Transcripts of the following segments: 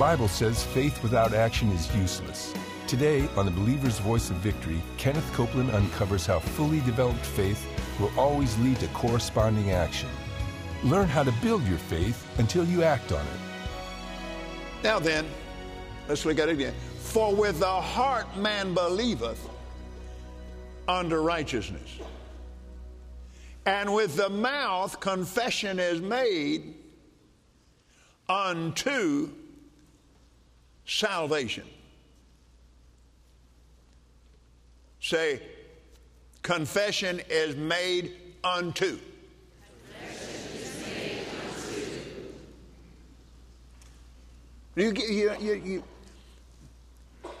Bible says faith without action is useless. Today, on the Believer's Voice of Victory, Kenneth Copeland uncovers how fully developed faith will always lead to corresponding action. Learn how to build your faith until you act on it. Now then, let's look at it again. For with the heart man believeth unto righteousness, and with the mouth confession is made unto salvation. Say, confession is made unto. You, you, you, you,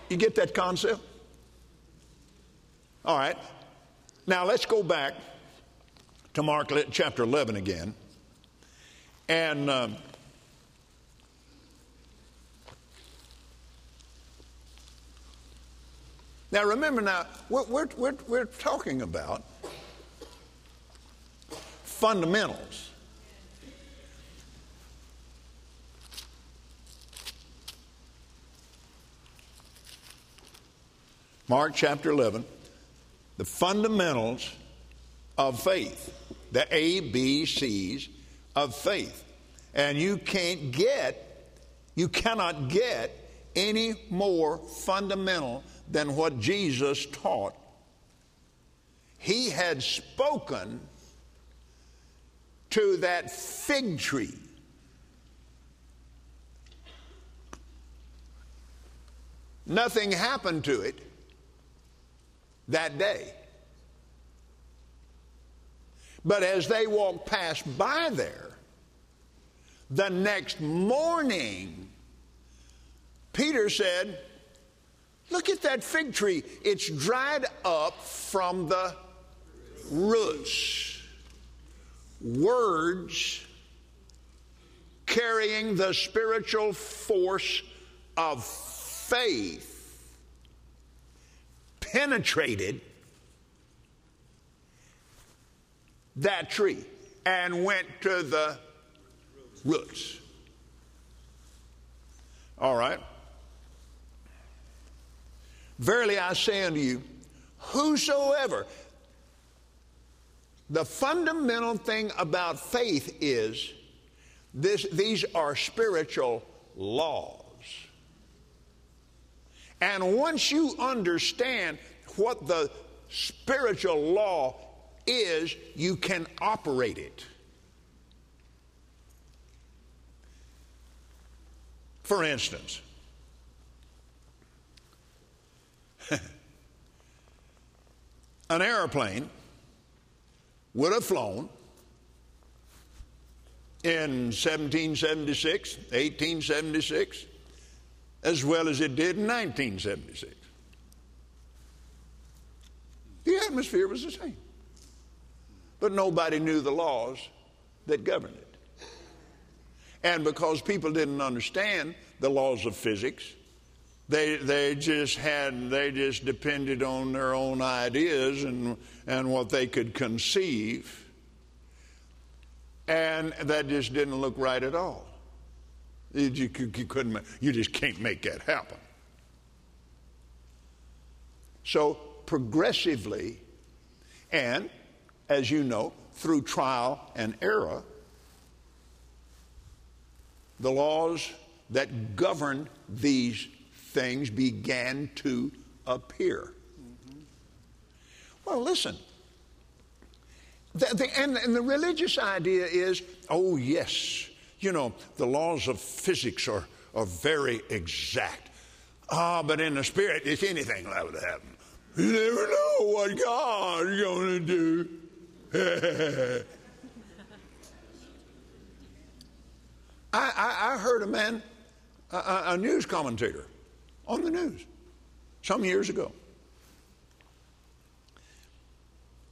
you get that concept? All right. Now let's go back to Mark chapter 11 again. And um, now remember, now, we're, we're, we're, we're talking about fundamentals. Mark chapter 11, the fundamentals of faith, the A, B, C's of faith. And you can't get, you cannot get any more fundamental than what Jesus taught. He had spoken to that fig tree. Nothing happened to it that day. But as they walked past by there, the next morning, Peter said, Look at that fig tree. It's dried up from the roots. Words carrying the spiritual force of faith penetrated that tree and went to the roots. All right. Verily I say unto you, whosoever, the fundamental thing about faith is this, these are spiritual laws. And once you understand what the spiritual law is, you can operate it. For instance, an airplane would have flown in 1776, 1876, as well as it did in 1976. The atmosphere was the same. But nobody knew the laws that governed it. And because people didn't understand the laws of physics, they, they just had they just depended on their own ideas and, and what they could conceive. And that just didn't look right at all. You, you, you couldn't you just can't make that happen. So progressively and as you know through trial and error the laws that govern these things began to appear. Mm-hmm. Well, listen. The, the, and, and the religious idea is oh, yes, you know, the laws of physics are, are very exact. Ah, but in the spirit, if anything that to happen, you never know what God's going to do. I, I, I, heard a man, a, a news commentator, on the news some years ago.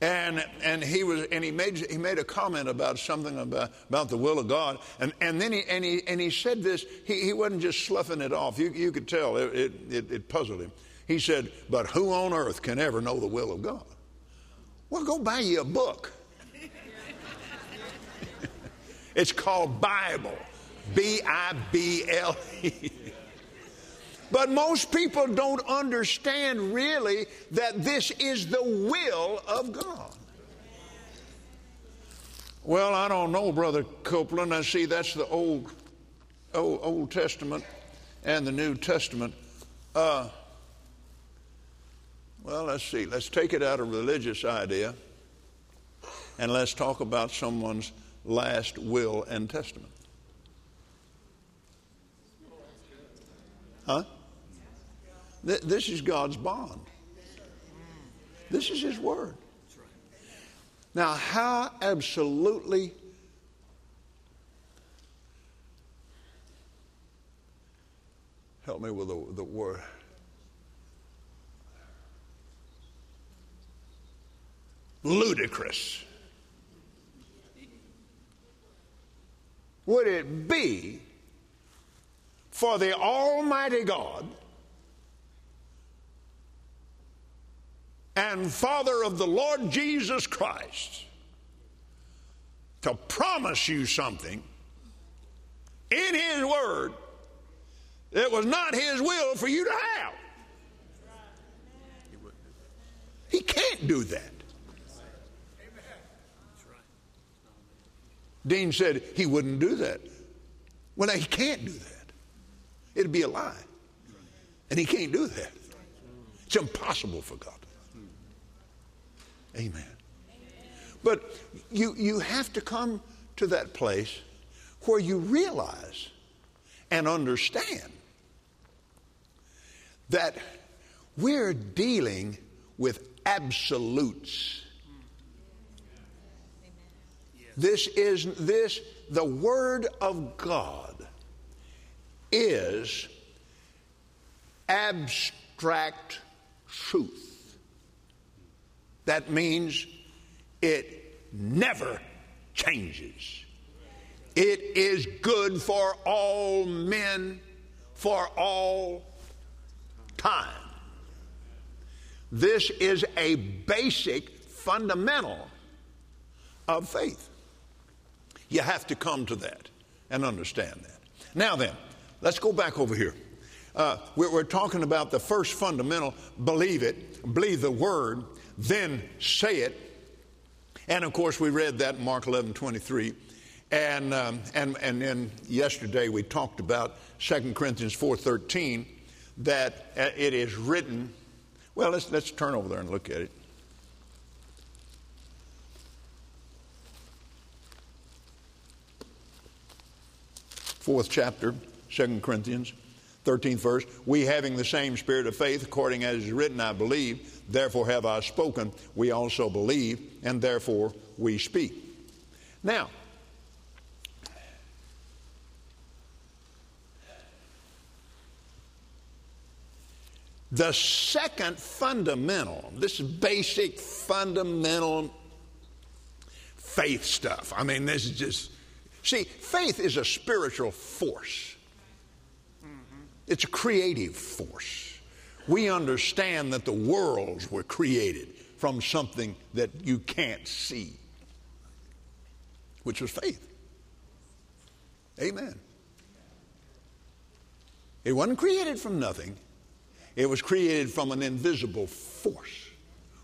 And, and he was and he made he made a comment about something about, about the will of God. And, and then he and he and he said this he, he wasn't just sloughing it off. You, you could tell it, it, it, it puzzled him. He said but who on earth can ever know the will of God? Well go buy you a book. It's called Bible. B I B L E But most people don't understand really that this is the will of God. Well, I don't know, Brother Copeland. I see that's the Old, Old, Old Testament and the New Testament. Uh, well, let's see. Let's take it out of religious idea and let's talk about someone's last will and testament. Huh? Th- this is God's bond. This is His Word. Now, how absolutely help me with the, the word. Ludicrous. Would it be for the Almighty God and Father of the Lord Jesus Christ to promise you something in His Word that was not His will for you to have. He can't do that. Dean said he wouldn't do that. Well, he can't do that. It'd be a lie. And he can't do that. It's impossible for God. Amen. But you, you have to come to that place where you realize and understand that we're dealing with absolutes. This is this the word of God is abstract truth. That means it never changes. It is good for all men for all time. This is a basic fundamental of faith. You have to come to that and understand that. Now, then, let's go back over here. Uh, we're, we're talking about the first fundamental believe it, believe the word, then say it. And of course, we read that in Mark 11 23. And, um, and, and then yesterday we talked about 2 Corinthians 4.13 that uh, it is written. Well, let's, let's turn over there and look at it. Fourth chapter, 2 Corinthians, 13th verse. We having the same spirit of faith, according as is written, I believe, therefore have I spoken. We also believe, and therefore we speak. Now, The second fundamental, this basic fundamental faith stuff. I mean, this is just, see, faith is a spiritual force, it's a creative force. We understand that the worlds were created from something that you can't see, which was faith. Amen. It wasn't created from nothing. It was created from an invisible force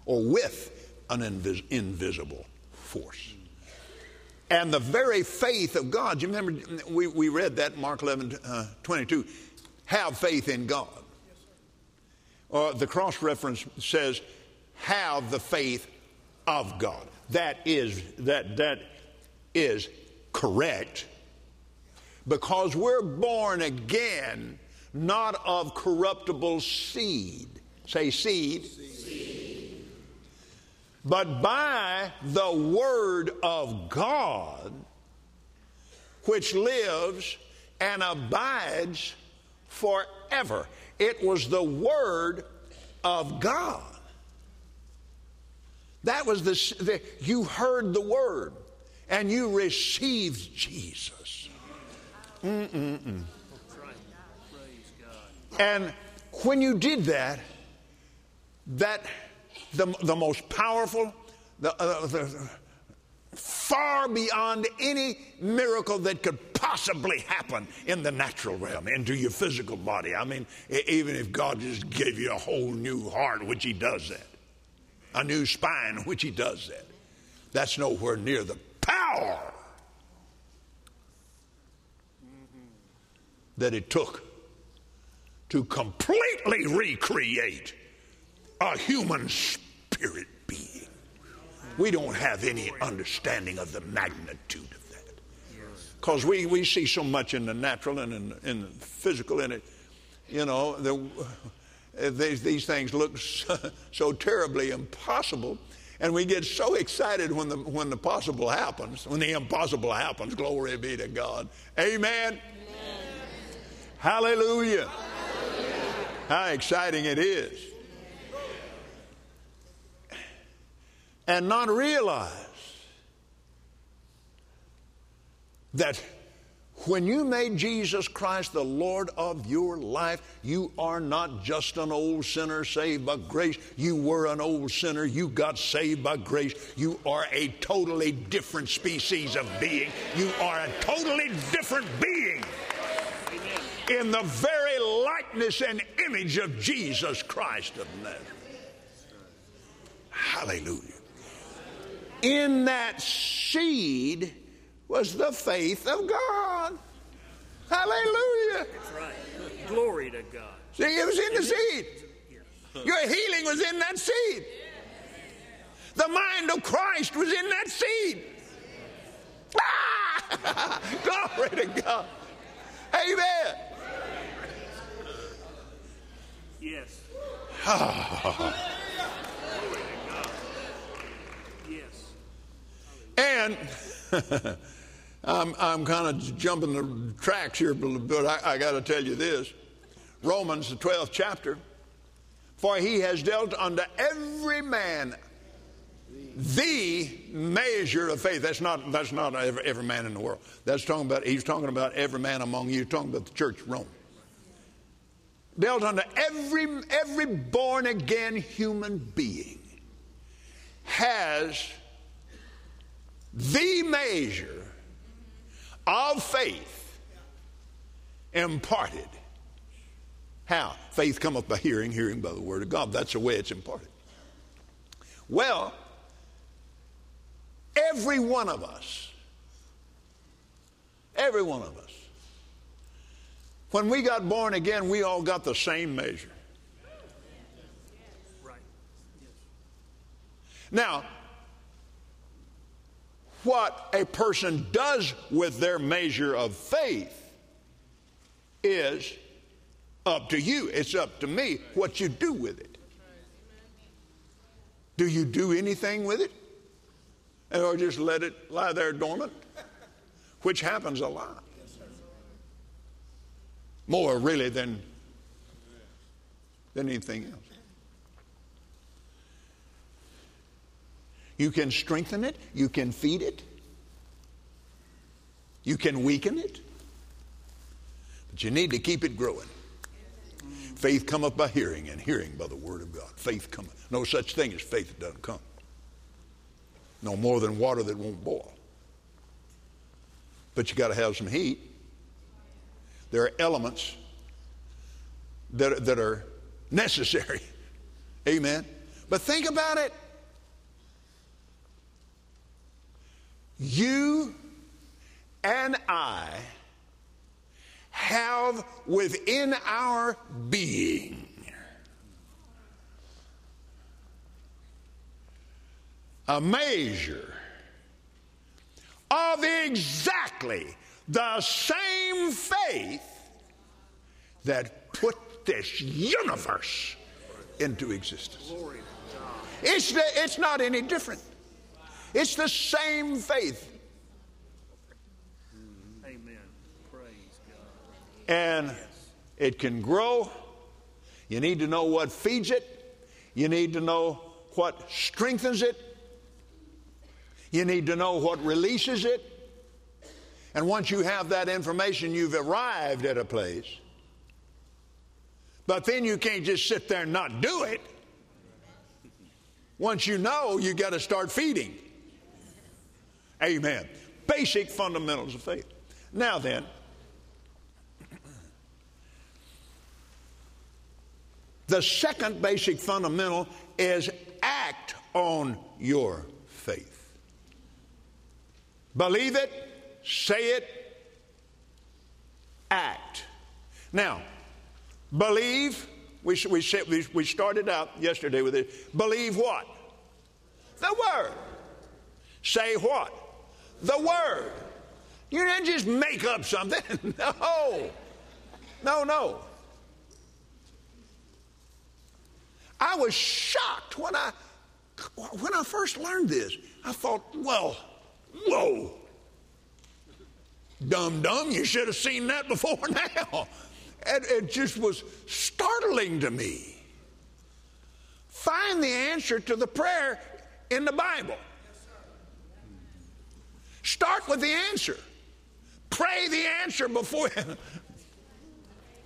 or with an invis- invisible force. And the very faith of God, you remember we, we read that Mark 11 uh, 22 have faith in God. Or the cross reference says, have the faith of God. That is, that, that is correct because we're born again not of corruptible seed. Say seed. seed. But by the word of God, which lives and abides forever. It was the word of God. That was the, the you heard the word and you received Jesus. Mm-mm-mm. And when you did that, that the, the most powerful, the, uh, the, far beyond any miracle that could possibly happen in the natural realm, into your physical body. I mean, even if God just gave you a whole new heart, which He does that, a new spine, which He does that, that's nowhere near the power that it took to completely recreate a human spirit. We don't have any understanding of the magnitude of that. Because we, we see so much in the natural and in, in the physical in it. You know, the, these, these things look so, so terribly impossible. And we get so excited when the, when the possible happens, when the impossible happens. Glory be to God. Amen. Amen. Hallelujah. Hallelujah. How exciting it is. And not realize that when you made Jesus Christ the Lord of your life, you are not just an old sinner saved by grace. You were an old sinner. You got saved by grace. You are a totally different species of being. You are a totally different being in the very likeness and image of Jesus Christ of Nazareth. Hallelujah in that seed was the faith of God. Hallelujah. That's right. Glory to God. See, it was in the seed. Your healing was in that seed. The mind of Christ was in that seed. Ah! Glory to God. Amen. Yes. And I'm, I'm kind of jumping the tracks here, but I, I got to tell you this Romans, the 12th chapter. For he has dealt unto every man the measure of faith. That's not, that's not every, every man in the world. That's talking about, he's talking about every man among you, he's talking about the church Rome. Dealt unto every, every born again human being has the measure of faith imparted. How? Faith cometh by hearing, hearing by the word of God. That's the way it's imparted. Well, every one of us, every one of us, when we got born again, we all got the same measure. Right. Now, what a person does with their measure of faith is up to you. It's up to me what you do with it. Do you do anything with it? Or just let it lie there dormant? Which happens a lot. More really than, than anything else. You can strengthen it, you can feed it, you can weaken it, but you need to keep it growing. Faith cometh by hearing, and hearing by the word of God. Faith cometh. No such thing as faith that doesn't come. No more than water that won't boil. But you got to have some heat. There are elements that, that are necessary. Amen. But think about it. You and I have within our being a measure of exactly the same faith that put this universe into existence. It's, it's not any different. It's the same faith. Amen. Praise God. And it can grow. You need to know what feeds it. You need to know what strengthens it. You need to know what releases it. And once you have that information, you've arrived at a place. But then you can't just sit there and not do it. Once you know, you got to start feeding. Amen. Basic fundamentals of faith. Now then, the second basic fundamental is act on your faith. Believe it, say it, act. Now, believe, we, we, we started out yesterday with it. Believe what? The Word. Say what? The Word. You didn't just make up something. no. No, no. I was shocked when I when I first learned this. I thought, well, whoa. Dumb dumb, you should have seen that before now. It just was startling to me. Find the answer to the prayer in the Bible. Start with the answer. Pray the answer before.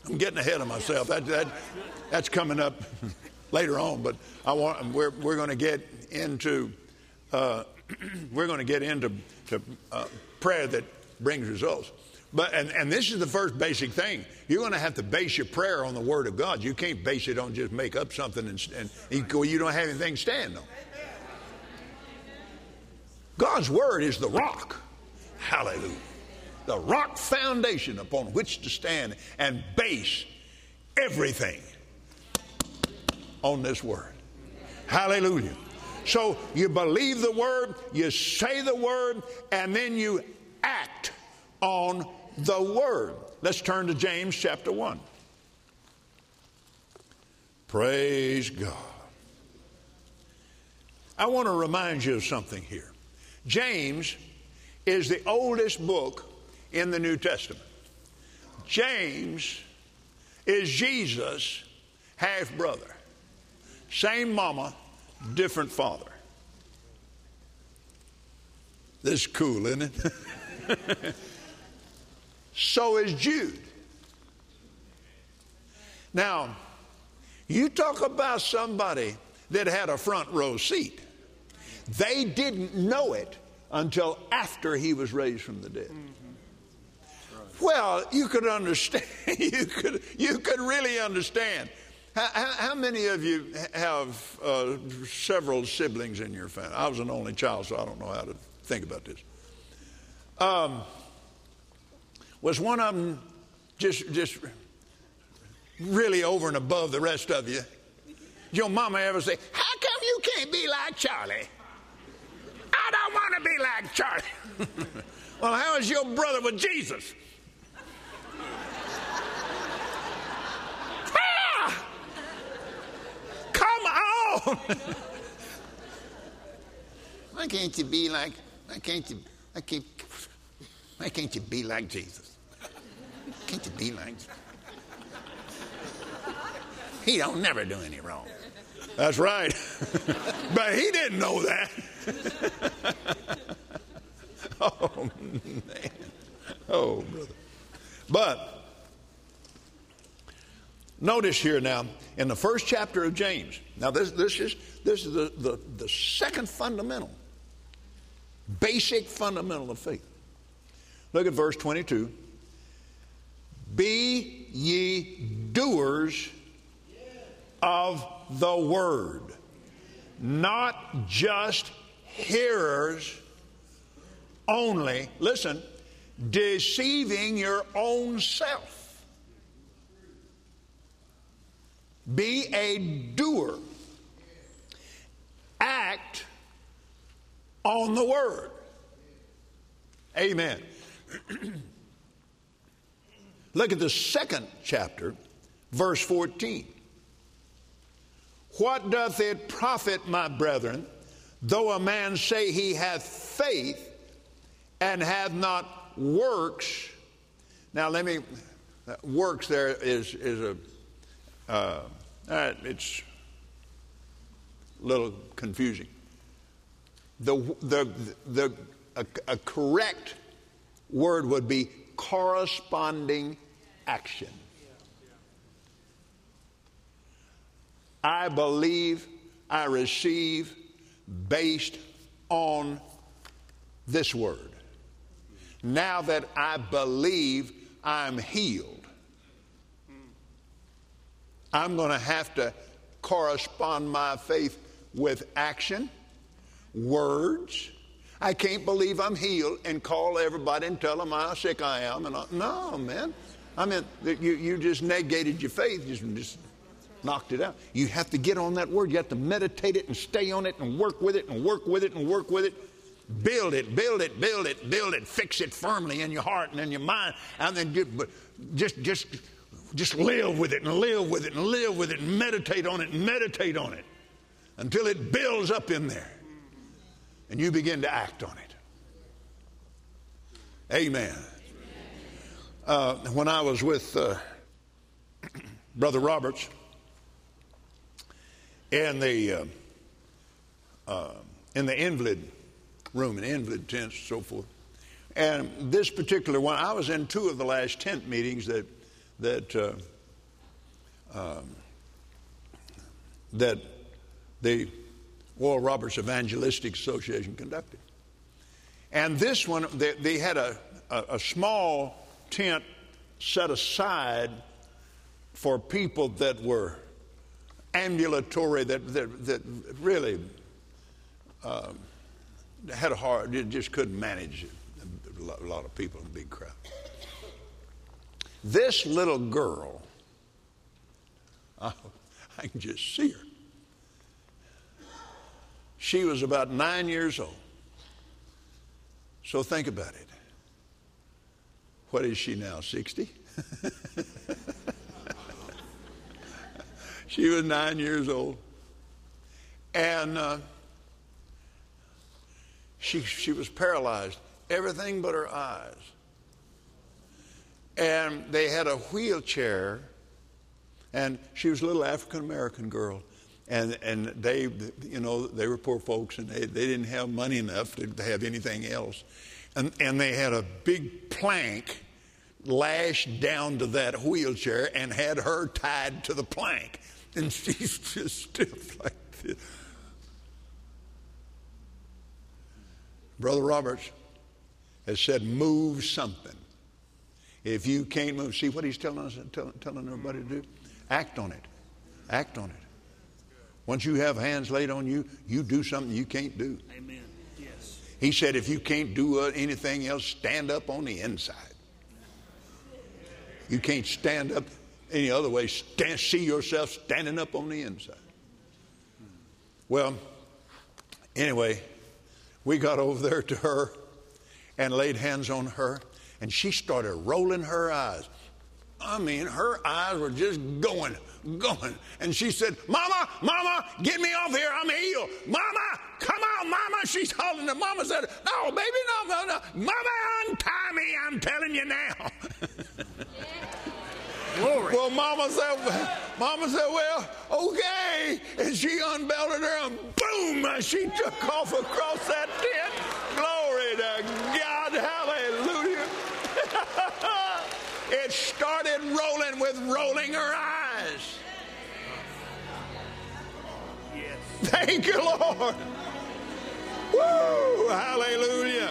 I'm getting ahead of myself. That, that, that's coming up later on, but I want, we're, we're going to get into uh, we're going to get into to, uh, prayer that brings results. But and, and this is the first basic thing. You're going to have to base your prayer on the Word of God. You can't base it on just make up something and, and you, you don't have anything stand on. God's Word is the rock. Hallelujah. The rock foundation upon which to stand and base everything on this Word. Hallelujah. So you believe the Word, you say the Word, and then you act on the Word. Let's turn to James chapter 1. Praise God. I want to remind you of something here. James is the oldest book in the New Testament. James is Jesus' half brother. Same mama, different father. This is cool, isn't it? so is Jude. Now, you talk about somebody that had a front row seat. They didn't know it until after he was raised from the dead. Mm-hmm. Well, you could understand. you could you could really understand. How, how, how many of you have uh, several siblings in your family? I was an only child, so I don't know how to think about this. Um, was one of them just just really over and above the rest of you? Did your mama ever say, "How come you can't be like Charlie"? I don't want to be Charlie. well, how is your brother with Jesus? ah! Come on! why can't you be like? Why can't you? Why can't? Why can't you be like Jesus? Can't you be like? He don't never do any wrong. That's right. but he didn't know that. oh, man. Oh, brother. But notice here now, in the first chapter of James, now this, this is, this is the, the, the second fundamental, basic fundamental of faith. Look at verse 22. Be ye doers of the word, not just hearers only. Listen, deceiving your own self. Be a doer. Act on the word. Amen. Look at the second chapter, verse 14. What doth it profit, my brethren, though a man say he hath faith and hath not works? Now, let me, works there is, is a, uh, uh, it's a little confusing. The, the, the, a, a correct word would be corresponding action. I believe, I receive based on this word. now that I believe I'm healed. I'm going to have to correspond my faith with action, words. I can't believe I'm healed and call everybody and tell them how sick I am. And I, no, man. I mean, you, you just negated your faith, just, just knocked it out. You have to get on that word. You have to meditate it and stay on it and work with it and work with it and work with it. Build it, build it, build it, build it. Fix it firmly in your heart and in your mind. And then just, just just live with it and live with it and live with it and meditate on it and meditate on it until it builds up in there and you begin to act on it. Amen. Uh, when I was with uh, Brother Roberts in the uh, uh in the invalid room, in invalid tents, and so forth, and this particular one, I was in two of the last tent meetings that that uh, um, that the Oral Roberts Evangelistic Association conducted. And this one, they, they had a, a, a, small tent set aside for people that were ambulatory, that, that, that really uh, had a hard, just couldn't manage a lot of people in a big crowd. This little girl, oh, I can just see her. She was about nine years old. So think about it. What is she now, 60? she was nine years old. And uh, she, she was paralyzed, everything but her eyes and they had a wheelchair, and she was a little African American girl. And, and they, you know, they were poor folks and they, they didn't have money enough to, to have anything else. And, and they had a big plank lashed down to that wheelchair and had her tied to the plank. And she's just stiff like this. Brother Roberts has said, move something. If you can't move, see what he's telling us, tell, telling everybody to do? Act on it. Act on it. Once you have hands laid on you, you do something you can't do. Amen. Yes. He said, if you can't do uh, anything else, stand up on the inside. You can't stand up any other way. Stand, see yourself standing up on the inside. Well, anyway, we got over there to her and laid hands on her, and she started rolling her eyes. I mean, her eyes were just going, going. And she said, Mama, Mama, get me off here. I'm healed. Mama, come on, Mama. She's holding her. Mama said, No, baby, no, no, no. Mama, untie me. I'm telling you now. Glory. Well, Mama said, Mama said, well, okay. And she unbelted her and boom, she took off across that tent. Glory to God. Hallelujah. it started rolling with rolling her eyes. Yes. Thank you, Lord. Woo! Hallelujah.